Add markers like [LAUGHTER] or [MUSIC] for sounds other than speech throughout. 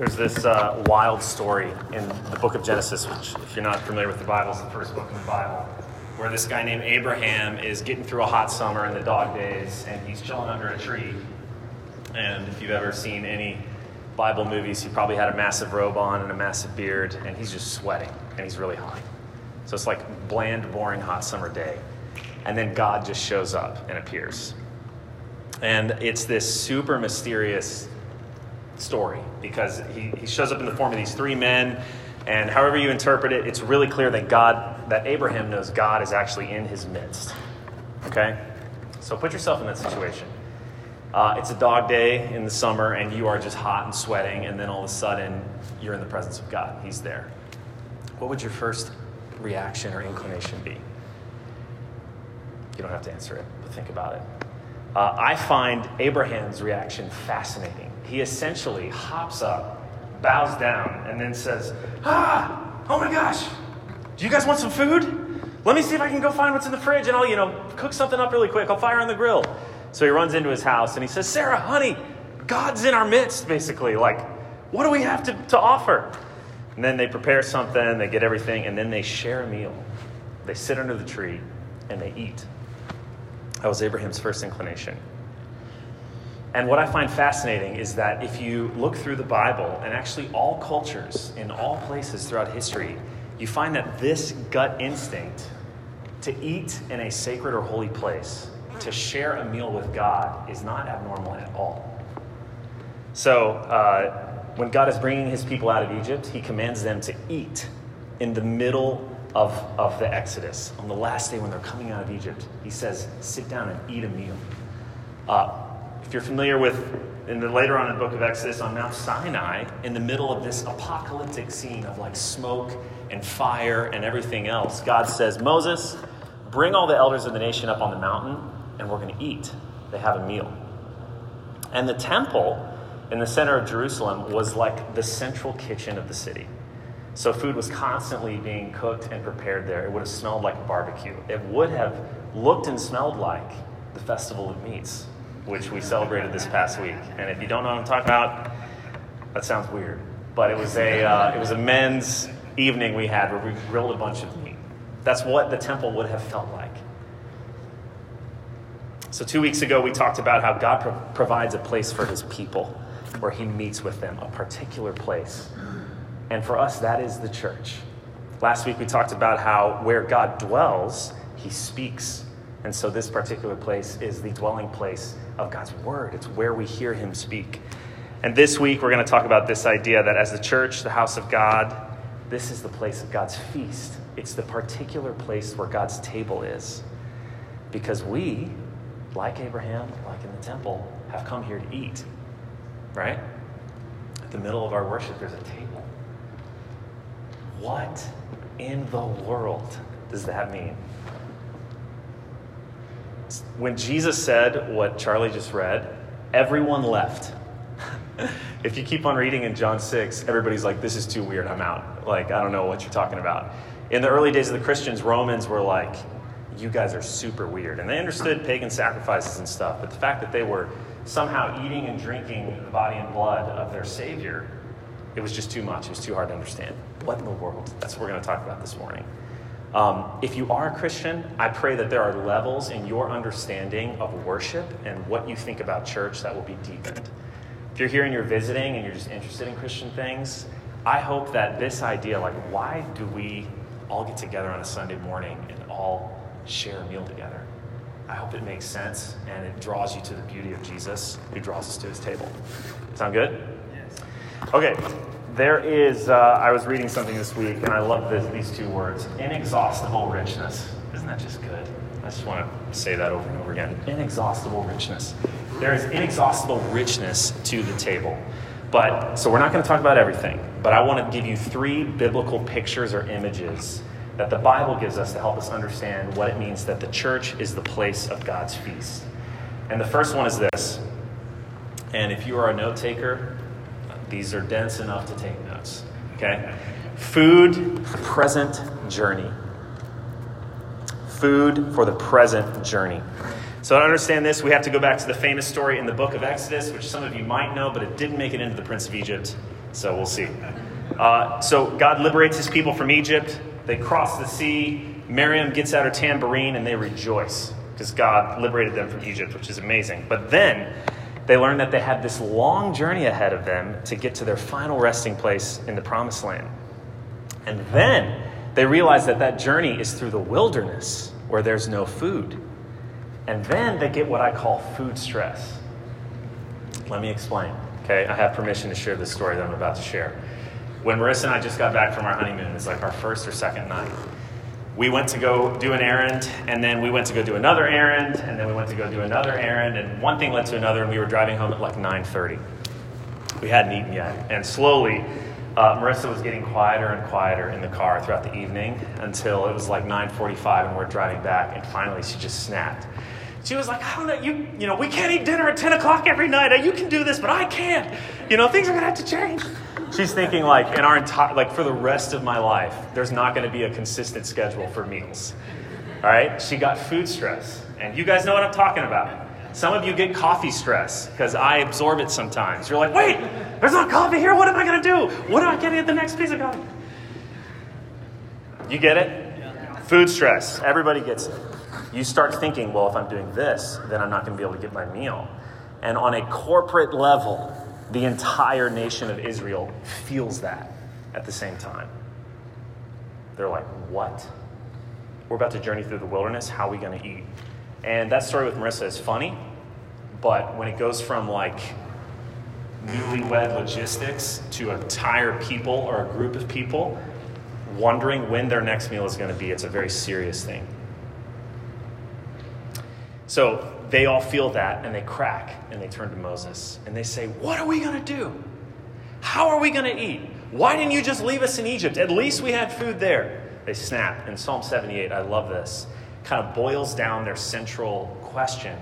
There's this uh, wild story in the book of Genesis, which, if you're not familiar with the Bible, is the first book in the Bible, where this guy named Abraham is getting through a hot summer in the dog days, and he's chilling under a tree. And if you've ever seen any Bible movies, he probably had a massive robe on and a massive beard, and he's just sweating, and he's really hot. So it's like bland, boring, hot summer day. And then God just shows up and appears. And it's this super mysterious story because he, he shows up in the form of these three men. And however you interpret it, it's really clear that God, that Abraham knows God is actually in his midst. Okay? So put yourself in that situation. Uh, it's a dog day in the summer, and you are just hot and sweating, and then all of a sudden, you're in the presence of God. He's there. What would your first reaction or inclination be? You don't have to answer it, but think about it. Uh, I find Abraham's reaction fascinating. He essentially hops up, bows down, and then says, Ah, oh my gosh, do you guys want some food? Let me see if I can go find what's in the fridge and I'll, you know, cook something up really quick. I'll fire on the grill. So he runs into his house and he says, Sarah, honey, God's in our midst, basically. Like, what do we have to, to offer? And then they prepare something, they get everything, and then they share a meal. They sit under the tree and they eat. That was Abraham's first inclination. And what I find fascinating is that if you look through the Bible, and actually all cultures in all places throughout history, you find that this gut instinct to eat in a sacred or holy place, to share a meal with God, is not abnormal at all. So, uh, when God is bringing his people out of Egypt, he commands them to eat in the middle of, of the Exodus. On the last day when they're coming out of Egypt, he says, sit down and eat a meal. Uh, if you're familiar with, in the, later on in the book of Exodus, on Mount Sinai, in the middle of this apocalyptic scene of like smoke and fire and everything else, God says, Moses, bring all the elders of the nation up on the mountain and we're going to eat. They have a meal. And the temple in the center of Jerusalem was like the central kitchen of the city. So food was constantly being cooked and prepared there. It would have smelled like a barbecue. It would have looked and smelled like the Festival of Meats, which we celebrated this past week. And if you don't know what I'm talking about, that sounds weird. But it was a, uh, it was a men's evening we had where we grilled a bunch of meat. That's what the temple would have felt like. So, two weeks ago, we talked about how God pro- provides a place for his people where he meets with them, a particular place. And for us, that is the church. Last week, we talked about how where God dwells, he speaks. And so, this particular place is the dwelling place of God's word. It's where we hear him speak. And this week, we're going to talk about this idea that as the church, the house of God, this is the place of God's feast. It's the particular place where God's table is. Because we, like Abraham, like in the temple, have come here to eat. Right? At the middle of our worship, there's a table. What in the world does that mean? When Jesus said what Charlie just read, everyone left. [LAUGHS] if you keep on reading in John 6, everybody's like, this is too weird, I'm out. Like, I don't know what you're talking about. In the early days of the Christians, Romans were like, you guys are super weird. And they understood pagan sacrifices and stuff, but the fact that they were somehow eating and drinking the body and blood of their Savior, it was just too much. It was too hard to understand. What in the world? That's what we're going to talk about this morning. Um, if you are a Christian, I pray that there are levels in your understanding of worship and what you think about church that will be deepened. If you're here and you're visiting and you're just interested in Christian things, I hope that this idea, like, why do we all get together on a Sunday morning and all share a meal together? I hope it makes sense and it draws you to the beauty of Jesus who draws us to his table. Sound good? Okay, there is, uh, I was reading something this week and I love this, these two words inexhaustible richness. Isn't that just good? I just want to say that over and over again. Inexhaustible richness. There is inexhaustible richness to the table. But, so we're not going to talk about everything, but I want to give you three biblical pictures or images that the Bible gives us to help us understand what it means that the church is the place of God's feast. And the first one is this. And if you are a note taker, these are dense enough to take notes. Okay? Food, present journey. Food for the present journey. So, to understand this, we have to go back to the famous story in the book of Exodus, which some of you might know, but it didn't make it into the Prince of Egypt. So we'll see. Uh, so God liberates his people from Egypt. They cross the sea. Miriam gets out her tambourine and they rejoice because God liberated them from Egypt, which is amazing. But then they learn that they had this long journey ahead of them to get to their final resting place in the promised land. And then they realize that that journey is through the wilderness where there's no food. And then they get what I call food stress. Let me explain. Okay, I have permission to share this story that I'm about to share. When Marissa and I just got back from our honeymoon, it's like our first or second night. We went to go do an errand, and then we went to go do another errand, and then we went to go do another errand, and one thing led to another, and we were driving home at like 9:30. We hadn't eaten yet, and slowly, uh, Marissa was getting quieter and quieter in the car throughout the evening until it was like 9:45, and we're driving back, and finally she just snapped. She was like, I don't know, you, you know, we can't eat dinner at 10 o'clock every night. You can do this, but I can't. You know, things are to have to change. She's thinking like in our entire, like for the rest of my life, there's not going to be a consistent schedule for meals. All right? She got food stress. And you guys know what I'm talking about. Some of you get coffee stress because I absorb it sometimes. You're like, wait, there's not coffee here. What am I going to do? What am I getting at the next piece of coffee? You get it? Food stress. Everybody gets it you start thinking, well, if I'm doing this, then I'm not going to be able to get my meal. And on a corporate level, the entire nation of Israel feels that at the same time. They're like, what? We're about to journey through the wilderness. How are we going to eat? And that story with Marissa is funny, but when it goes from like newlywed logistics to entire people or a group of people wondering when their next meal is going to be, it's a very serious thing. So they all feel that and they crack and they turn to Moses and they say, What are we going to do? How are we going to eat? Why didn't you just leave us in Egypt? At least we had food there. They snap. And Psalm 78, I love this, kind of boils down their central question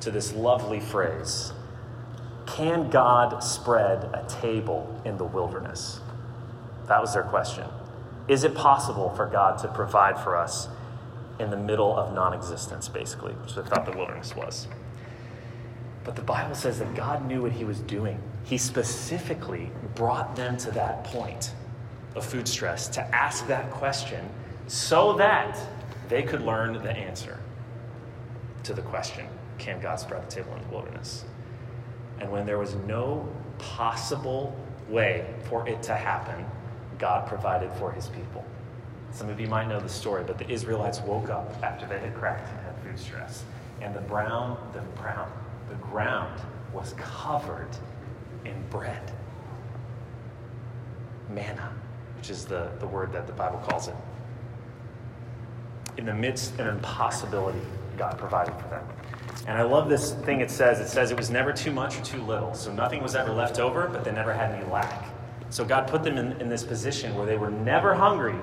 to this lovely phrase Can God spread a table in the wilderness? That was their question. Is it possible for God to provide for us in the middle of non existence, basically, which I thought the wilderness was. But the Bible says that God knew what he was doing. He specifically brought them to that point of food stress to ask that question so that they could learn the answer to the question can God spread the table in the wilderness? And when there was no possible way for it to happen, God provided for his people. Some of you might know the story, but the Israelites woke up after they had cracked and had food stress. And the brown, the brown, the ground was covered in bread. Manna, which is the, the word that the Bible calls it. In the midst of an impossibility, God provided for them. And I love this thing it says. It says it was never too much or too little. So nothing was ever left over, but they never had any lack. So God put them in, in this position where they were never hungry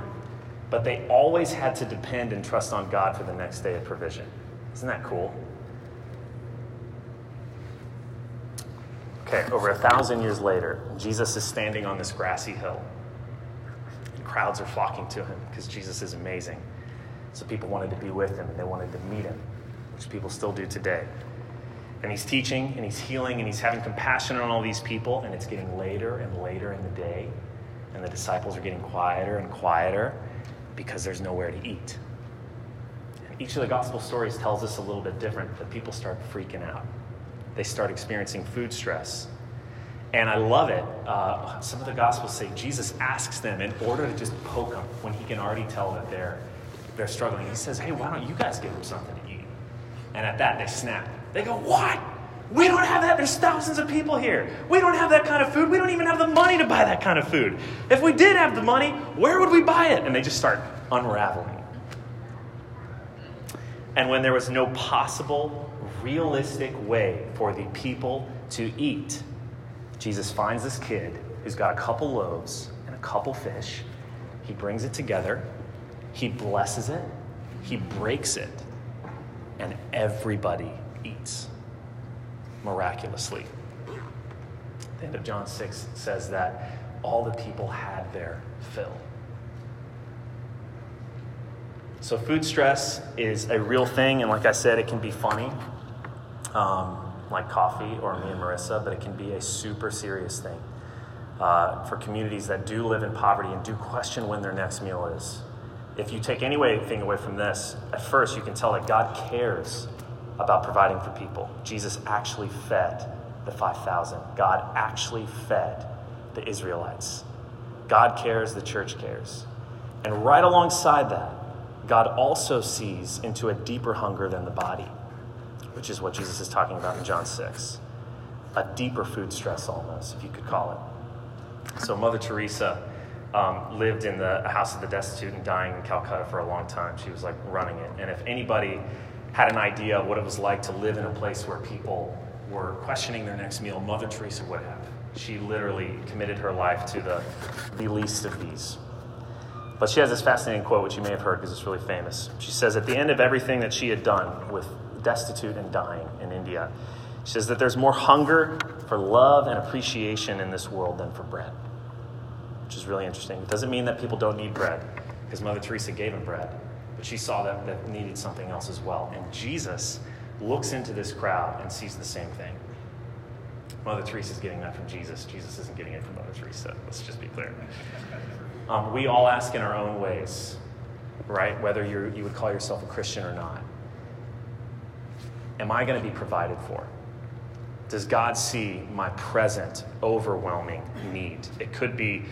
but they always had to depend and trust on God for the next day of provision. Isn't that cool? Okay, over a thousand years later, Jesus is standing on this grassy hill. And crowds are flocking to him because Jesus is amazing. So people wanted to be with him and they wanted to meet him, which people still do today. And he's teaching and he's healing and he's having compassion on all these people, and it's getting later and later in the day. And the disciples are getting quieter and quieter because there's nowhere to eat. Each of the gospel stories tells us a little bit different that people start freaking out. They start experiencing food stress. And I love it. Uh, some of the gospels say Jesus asks them in order to just poke them when he can already tell that they're, they're struggling. He says, Hey, why don't you guys give them something to eat? And at that, they snap. They go, What? We don't have that. There's thousands of people here. We don't have that kind of food. We don't even have the money to buy that kind of food. If we did have the money, where would we buy it? And they just start unraveling. And when there was no possible, realistic way for the people to eat, Jesus finds this kid who's got a couple loaves and a couple fish. He brings it together, he blesses it, he breaks it, and everybody eats miraculously. The end of John 6 says that all the people had their fill. So, food stress is a real thing, and like I said, it can be funny, um, like coffee or me and Marissa, but it can be a super serious thing. uh, for communities that do live in poverty and do question when their next meal is. If you take anything away from this, at first you can tell that God cares about providing for people. Jesus actually fed the 5,000, God actually fed the Israelites. God cares, the church cares. And right alongside that, God also sees into a deeper hunger than the body, which is what Jesus is talking about in John 6. A deeper food stress, almost, if you could call it. So, Mother Teresa um, lived in the house of the destitute and dying in Calcutta for a long time. She was like running it. And if anybody had an idea of what it was like to live in a place where people were questioning their next meal, Mother Teresa would have. She literally committed her life to the, the least of these. But she has this fascinating quote, which you may have heard because it's really famous. She says, At the end of everything that she had done with destitute and dying in India, she says that there's more hunger for love and appreciation in this world than for bread, which is really interesting. It doesn't mean that people don't need bread, because Mother Teresa gave them bread, but she saw that that needed something else as well. And Jesus looks into this crowd and sees the same thing. Mother Teresa is getting that from Jesus. Jesus isn't getting it from Mother Teresa. Let's just be clear. Um, we all ask in our own ways, right? Whether you you would call yourself a Christian or not. Am I going to be provided for? Does God see my present, overwhelming need? It could be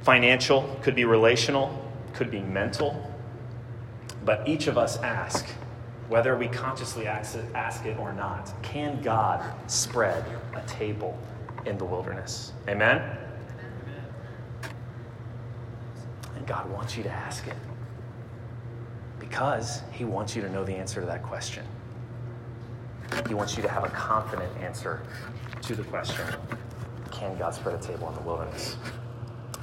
financial, could be relational, could be mental. But each of us ask, whether we consciously ask it, or not, can God spread a table in the wilderness? Amen? And God wants you to ask it because He wants you to know the answer to that question. He wants you to have a confident answer to the question Can God spread a table in the wilderness?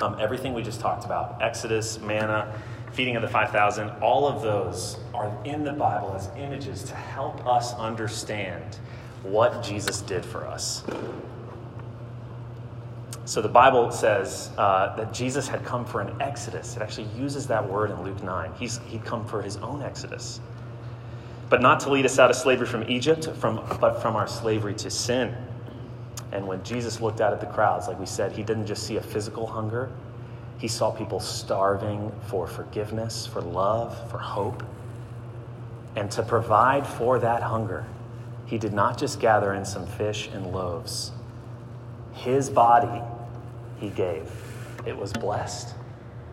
Um, everything we just talked about Exodus, manna, feeding of the 5,000 all of those are in the Bible as images to help us understand what Jesus did for us. So the Bible says uh, that Jesus had come for an exodus. It actually uses that word in Luke 9. He's, he'd come for his own exodus but not to lead us out of slavery from Egypt, from, but from our slavery to sin. And when Jesus looked out at the crowds, like we said, he didn't just see a physical hunger, he saw people starving for forgiveness, for love, for hope. And to provide for that hunger, he did not just gather in some fish and loaves. His body he gave. It was blessed.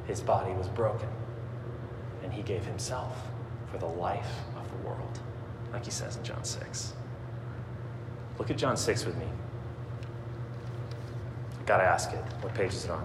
His body was broken. And he gave himself for the life of the world, like he says in John 6. Look at John 6 with me. I Gotta ask it. What page is it on?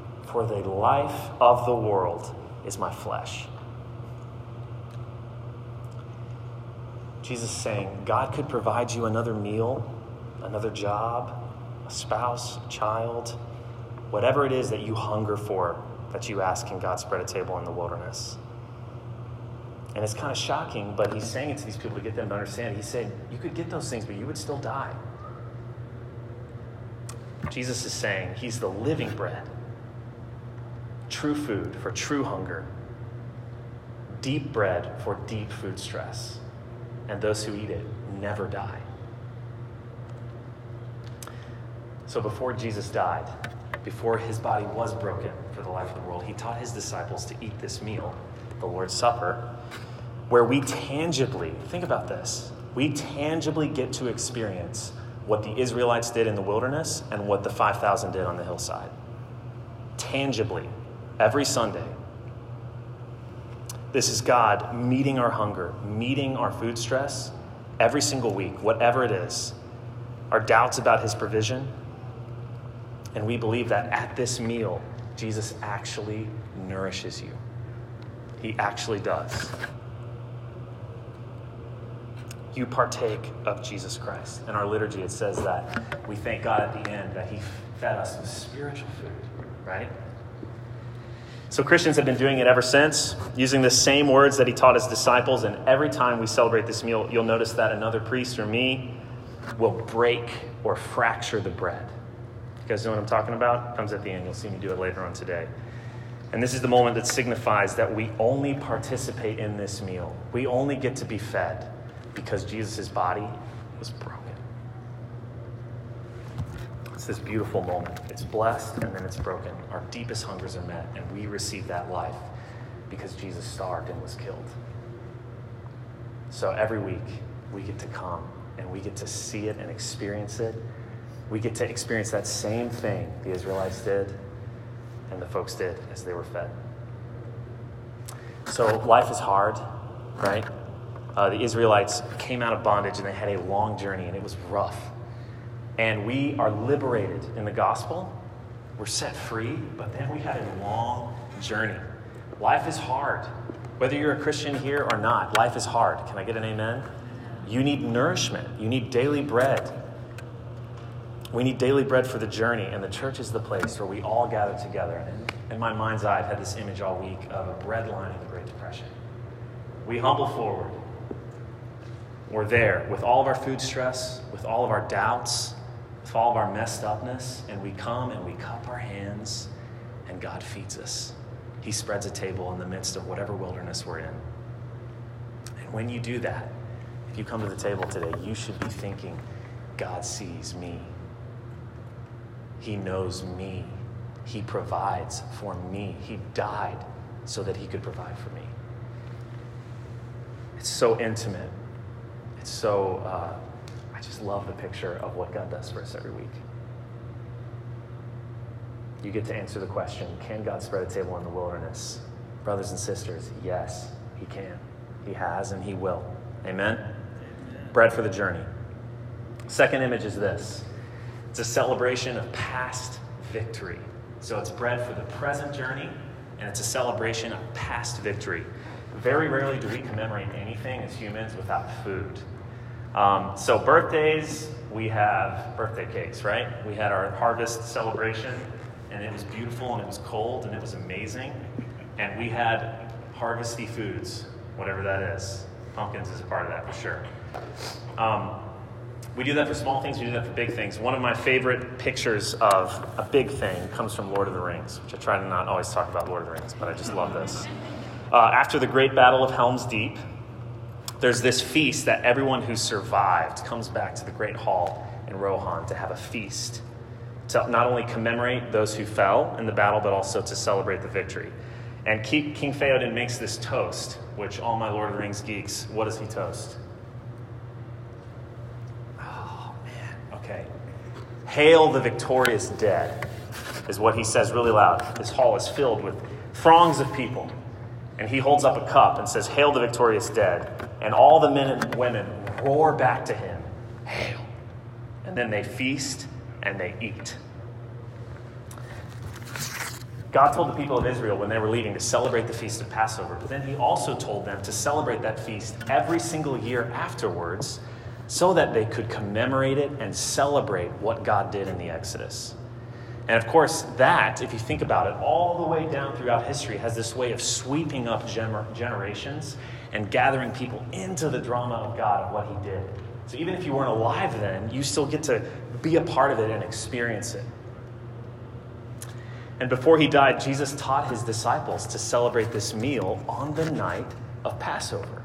for the life of the world is my flesh. Jesus is saying God could provide you another meal, another job, a spouse, a child, whatever it is that you hunger for, that you ask, can God spread a table in the wilderness? And it's kind of shocking, but he's saying it to these people to get them to understand. He said, You could get those things, but you would still die. Jesus is saying he's the living bread, true food for true hunger, deep bread for deep food stress. And those who eat it never die. So before Jesus died, before his body was broken for the life of the world, he taught his disciples to eat this meal, the Lord's Supper, where we tangibly, think about this, we tangibly get to experience what the Israelites did in the wilderness and what the 5,000 did on the hillside. Tangibly, every Sunday. This is God meeting our hunger, meeting our food stress every single week, whatever it is, our doubts about His provision. And we believe that at this meal, Jesus actually nourishes you. He actually does you partake of Jesus Christ. In our liturgy, it says that we thank God at the end that He fed us with spiritual food, right? So Christians have been doing it ever since, using the same words that he taught his disciples. And every time we celebrate this meal, you'll notice that another priest or me will break or fracture the bread. You guys know what I'm talking about? Comes at the end. You'll see me do it later on today. And this is the moment that signifies that we only participate in this meal. We only get to be fed because Jesus' body was broken. It's this beautiful moment. It's blessed and then it's broken. Our deepest hungers are met, and we receive that life because Jesus starved and was killed. So every week, we get to come and we get to see it and experience it. We get to experience that same thing the Israelites did and the folks did as they were fed. So life is hard, right? Uh, the Israelites came out of bondage and they had a long journey and it was rough. And we are liberated in the gospel. We're set free, but then we had a long journey. Life is hard. Whether you're a Christian here or not, life is hard. Can I get an amen? You need nourishment, you need daily bread. We need daily bread for the journey, and the church is the place where we all gather together. And in my mind's eye, I've had this image all week of a bread line of the Great Depression. We humble forward. We're there with all of our food stress, with all of our doubts, with all of our messed upness, and we come and we cup our hands, and God feeds us. He spreads a table in the midst of whatever wilderness we're in. And when you do that, if you come to the table today, you should be thinking, God sees me. He knows me. He provides for me. He died so that He could provide for me. It's so intimate. It's so, uh, I just love the picture of what God does for us every week. You get to answer the question Can God spread a table in the wilderness? Brothers and sisters, yes, He can. He has and He will. Amen? Amen. Bread for the journey. Second image is this it's a celebration of past victory. So it's bread for the present journey, and it's a celebration of past victory. Very rarely do we commemorate anything as humans without food. Um, so, birthdays, we have birthday cakes, right? We had our harvest celebration, and it was beautiful, and it was cold, and it was amazing. And we had harvesty foods, whatever that is. Pumpkins is a part of that for sure. Um, we do that for small things, we do that for big things. One of my favorite pictures of a big thing comes from Lord of the Rings, which I try to not always talk about Lord of the Rings, but I just love this. Uh, after the great battle of Helm's Deep, there's this feast that everyone who survived comes back to the great hall in Rohan to have a feast to not only commemorate those who fell in the battle, but also to celebrate the victory. And King Theoden makes this toast, which all my Lord of the Rings geeks, what does he toast? Oh, man. Okay. Hail the victorious dead, is what he says really loud. This hall is filled with throngs of people. And he holds up a cup and says, Hail the victorious dead. And all the men and women roar back to him, Hail. And then they feast and they eat. God told the people of Israel when they were leaving to celebrate the feast of Passover, but then he also told them to celebrate that feast every single year afterwards so that they could commemorate it and celebrate what God did in the Exodus. And of course, that, if you think about it, all the way down throughout history has this way of sweeping up gener- generations and gathering people into the drama of God and what He did. So even if you weren't alive then, you still get to be a part of it and experience it. And before He died, Jesus taught His disciples to celebrate this meal on the night of Passover.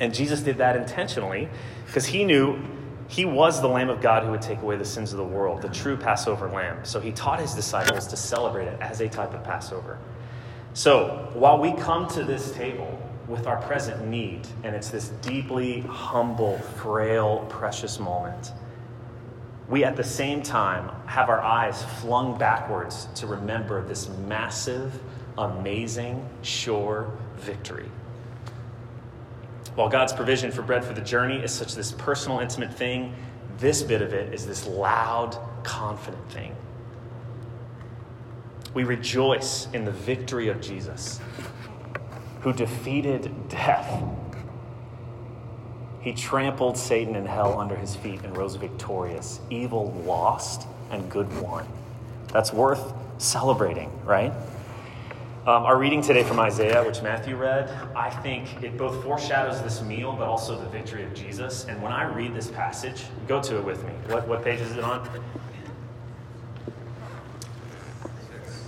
And Jesus did that intentionally because he knew he was the Lamb of God who would take away the sins of the world, the true Passover lamb. So he taught his disciples to celebrate it as a type of Passover. So while we come to this table with our present need, and it's this deeply humble, frail, precious moment, we at the same time have our eyes flung backwards to remember this massive, amazing, sure victory. While God's provision for bread for the journey is such this personal, intimate thing, this bit of it is this loud, confident thing. We rejoice in the victory of Jesus, who defeated death. He trampled Satan and hell under his feet and rose victorious. Evil lost and good won. That's worth celebrating, right? Um, our reading today from Isaiah, which Matthew read, I think it both foreshadows this meal, but also the victory of Jesus. And when I read this passage, go to it with me. What, what page is it on?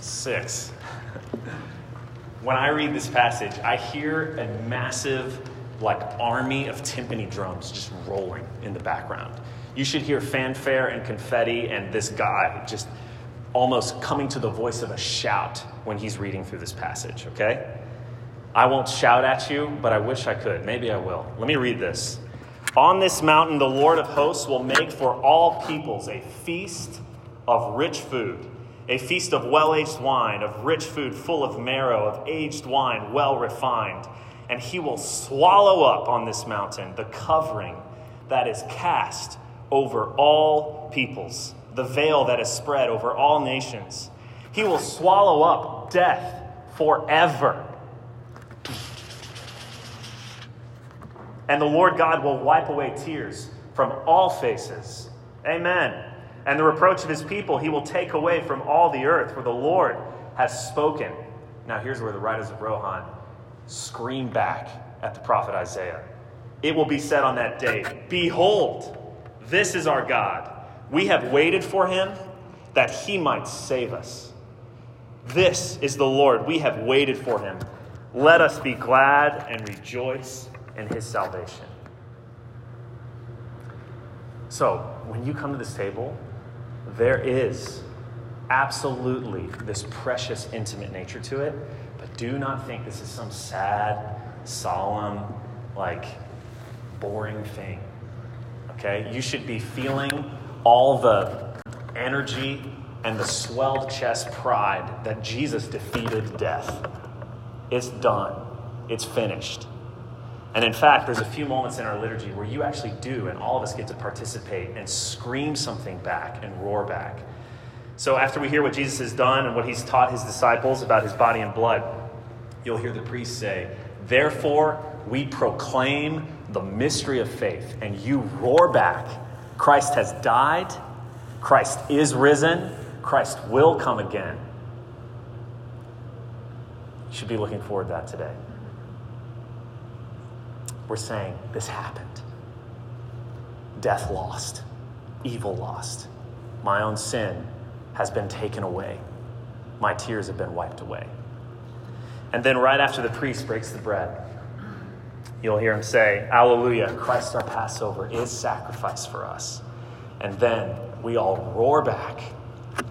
Six. [LAUGHS] when I read this passage, I hear a massive, like, army of timpani drums just rolling in the background. You should hear fanfare and confetti and this guy just almost coming to the voice of a shout when he's reading through this passage, okay? I won't shout at you, but I wish I could. Maybe I will. Let me read this. On this mountain, the Lord of hosts will make for all peoples a feast of rich food, a feast of well aged wine, of rich food full of marrow, of aged wine well refined. And he will swallow up on this mountain the covering that is cast over all peoples the veil that is spread over all nations. He will swallow up death forever. And the Lord God will wipe away tears from all faces. Amen. And the reproach of his people he will take away from all the earth, for the Lord has spoken. Now, here's where the riders of Rohan scream back at the prophet Isaiah. It will be said on that day Behold, this is our God. We have waited for him that he might save us. This is the Lord. We have waited for him. Let us be glad and rejoice in his salvation. So, when you come to this table, there is absolutely this precious, intimate nature to it. But do not think this is some sad, solemn, like boring thing. Okay? You should be feeling all the energy and the swelled chest pride that Jesus defeated death. It's done, it's finished. And in fact, there's a few moments in our liturgy where you actually do, and all of us get to participate and scream something back and roar back. So, after we hear what Jesus has done and what he's taught his disciples about his body and blood, you'll hear the priest say, Therefore, we proclaim the mystery of faith. And you roar back Christ has died, Christ is risen, Christ will come again. You should be looking forward to that today. We're saying this happened. Death lost, evil lost. My own sin has been taken away. My tears have been wiped away. And then, right after the priest breaks the bread, you'll hear him say, Alleluia, Christ our Passover is sacrificed for us. And then we all roar back,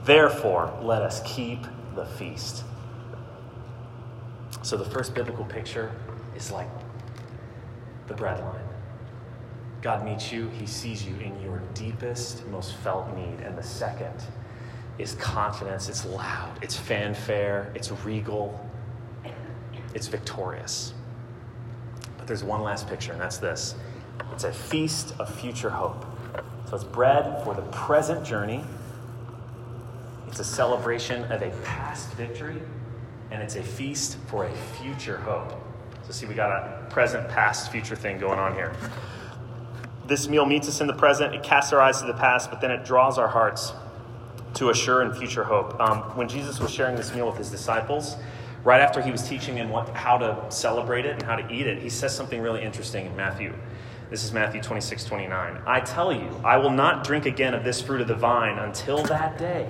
Therefore, let us keep the feast. So the first biblical picture is like the bread line. God meets you, He sees you in your deepest, most felt need. And the second is confidence. It's loud, it's fanfare, it's regal, it's victorious. But there's one last picture, and that's this it's a feast of future hope. So it's bread for the present journey, it's a celebration of a past victory, and it's a feast for a future hope. So, see, we got a present, past, future thing going on here. This meal meets us in the present, it casts our eyes to the past, but then it draws our hearts to a sure and future hope. Um, when Jesus was sharing this meal with his disciples, right after he was teaching them what, how to celebrate it and how to eat it, he says something really interesting in Matthew. This is Matthew 26, 29. I tell you, I will not drink again of this fruit of the vine until that day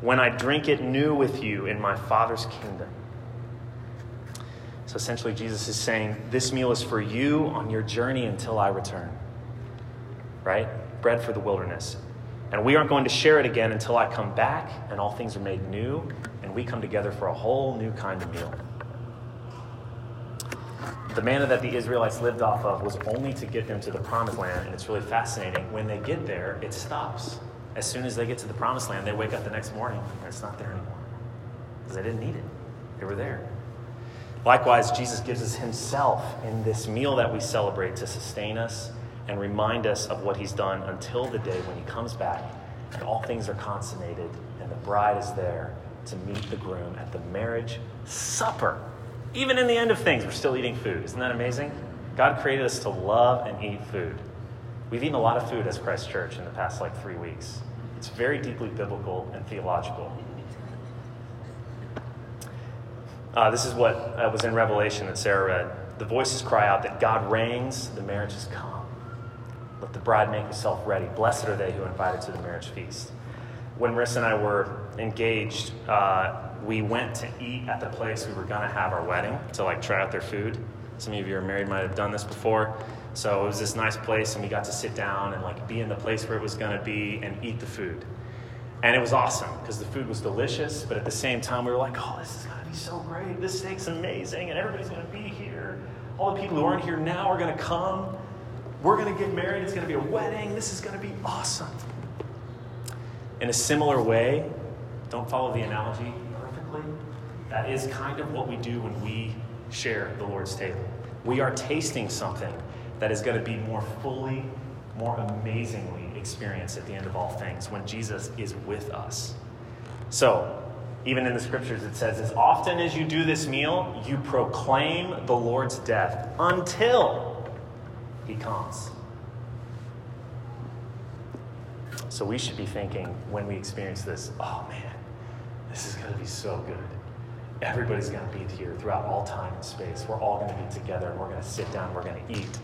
when I drink it new with you in my Father's kingdom. So essentially, Jesus is saying, This meal is for you on your journey until I return. Right? Bread for the wilderness. And we aren't going to share it again until I come back and all things are made new and we come together for a whole new kind of meal. The manna that the Israelites lived off of was only to get them to the promised land, and it's really fascinating. When they get there, it stops. As soon as they get to the promised land, they wake up the next morning and it's not there anymore because they didn't need it, they were there. Likewise, Jesus gives us himself in this meal that we celebrate to sustain us and remind us of what he's done until the day when he comes back and all things are consummated and the bride is there to meet the groom at the marriage supper. Even in the end of things, we're still eating food. Isn't that amazing? God created us to love and eat food. We've eaten a lot of food as Christ Church in the past like three weeks. It's very deeply biblical and theological. Uh, this is what uh, was in Revelation that Sarah read. The voices cry out that God reigns, the marriage has come. The bride make herself ready. Blessed are they who are invited to the marriage feast. When Marissa and I were engaged, uh, we went to eat at the place we were going to have our wedding to like try out their food. Some of you who are married might have done this before. So it was this nice place, and we got to sit down and like be in the place where it was going to be and eat the food. And it was awesome because the food was delicious, but at the same time, we were like, oh, this is going to be so great. This steak's amazing, and everybody's going to be here. All the people who aren't here now are going to come. We're going to get married. It's going to be a wedding. This is going to be awesome. In a similar way, don't follow the analogy perfectly. That is kind of what we do when we share the Lord's table. We are tasting something that is going to be more fully, more amazingly experienced at the end of all things when Jesus is with us. So, even in the scriptures, it says, As often as you do this meal, you proclaim the Lord's death until he comes. So, we should be thinking when we experience this, oh man, this is going to be so good. Everybody's going to be here throughout all time and space. We're all going to be together and we're going to sit down and we're going to eat.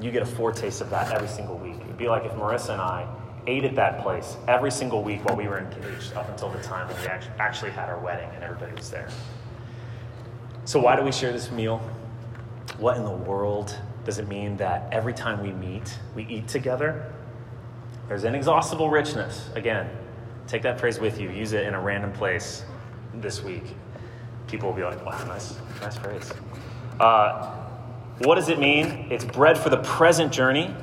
You get a foretaste of that every single week. It'd be like if Marissa and I ate at that place every single week while we were engaged up until the time when we actually had our wedding and everybody was there. So, why do we share this meal? What in the world does it mean that every time we meet, we eat together? There's inexhaustible richness. Again, take that phrase with you, use it in a random place this week. People will be like, wow, nice, nice phrase. Uh, what does it mean? It's bread for the present journey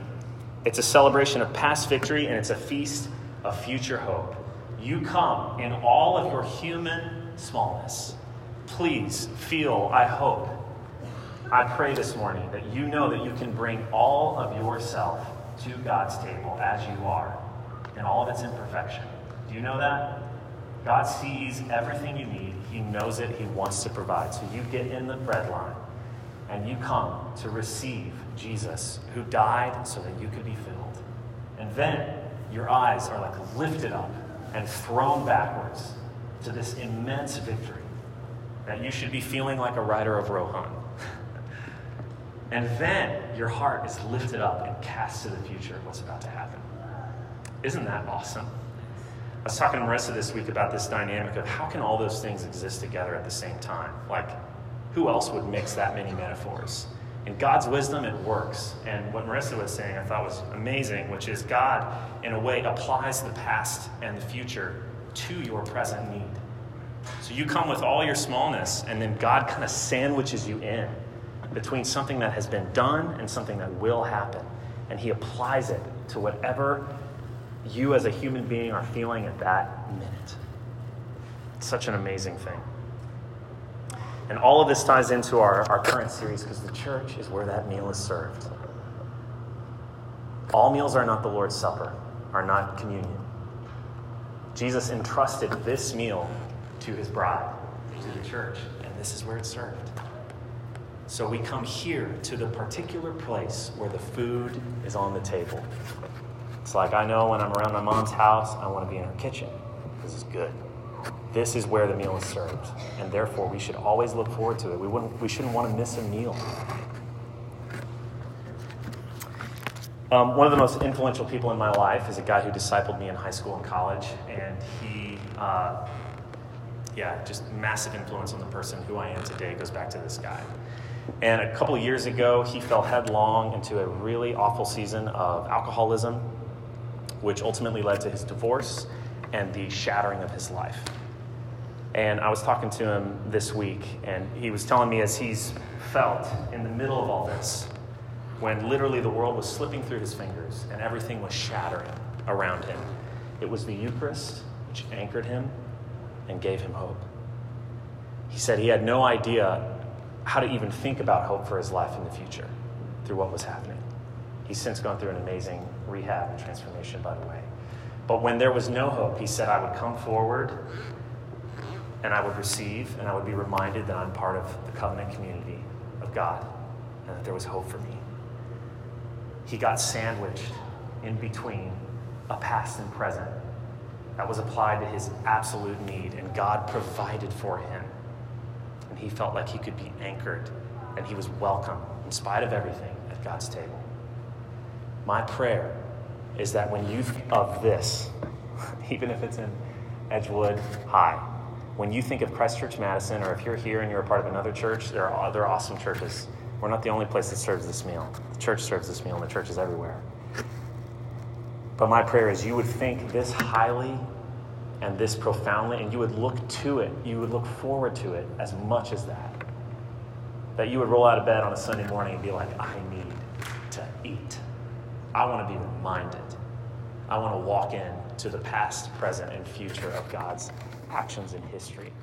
it's a celebration of past victory and it's a feast of future hope. You come in all of your human smallness. Please feel, I hope, I pray this morning that you know that you can bring all of yourself to God's table as you are in all of its imperfection. Do you know that? God sees everything you need. He knows it. He wants to provide. So you get in the bread line and you come to receive Jesus, who died so that you could be filled. And then your eyes are like lifted up and thrown backwards to this immense victory that you should be feeling like a rider of Rohan. And then your heart is lifted up and cast to the future of what's about to happen. Isn't that awesome? I was talking to Marissa this week about this dynamic of how can all those things exist together at the same time? Like, who else would mix that many metaphors? In God's wisdom, it works. And what Marissa was saying, I thought was amazing, which is God, in a way, applies the past and the future to your present need. So you come with all your smallness, and then God kind of sandwiches you in between something that has been done and something that will happen. And He applies it to whatever you as a human being are feeling at that minute. It's such an amazing thing. And all of this ties into our, our current series because the church is where that meal is served. All meals are not the Lord's Supper, are not communion. Jesus entrusted this meal to his bride, to the church, and this is where it's served. So we come here to the particular place where the food is on the table. It's like I know when I'm around my mom's house, I want to be in her kitchen. This is good. This is where the meal is served, and therefore we should always look forward to it. We, wouldn't, we shouldn't want to miss a meal. Um, one of the most influential people in my life is a guy who discipled me in high school and college, and he, uh, yeah, just massive influence on the person who I am today goes back to this guy. And a couple years ago, he fell headlong into a really awful season of alcoholism, which ultimately led to his divorce and the shattering of his life. And I was talking to him this week, and he was telling me as he's felt in the middle of all this, when literally the world was slipping through his fingers and everything was shattering around him, it was the Eucharist which anchored him and gave him hope. He said he had no idea how to even think about hope for his life in the future through what was happening. He's since gone through an amazing rehab and transformation, by the way. But when there was no hope, he said, I would come forward and I would receive and I would be reminded that I'm part of the covenant community of God and that there was hope for me. he got sandwiched in between a past and present that was applied to his absolute need, and God provided for him. And he felt like he could be anchored and he was welcome in spite of everything at God's table. My prayer is that when you think of this, [LAUGHS] even if it's in Edgewood High, when you think of Christchurch Madison, or if you're here and you're a part of another church, there are other awesome churches. We're not the only place that serves this meal. The church serves this meal, and the church is everywhere. But my prayer is you would think this highly and this profoundly, and you would look to it, you would look forward to it as much as that. That you would roll out of bed on a Sunday morning and be like, I need to eat. I want to be reminded. I want to walk in to the past, present, and future of God's actions in history.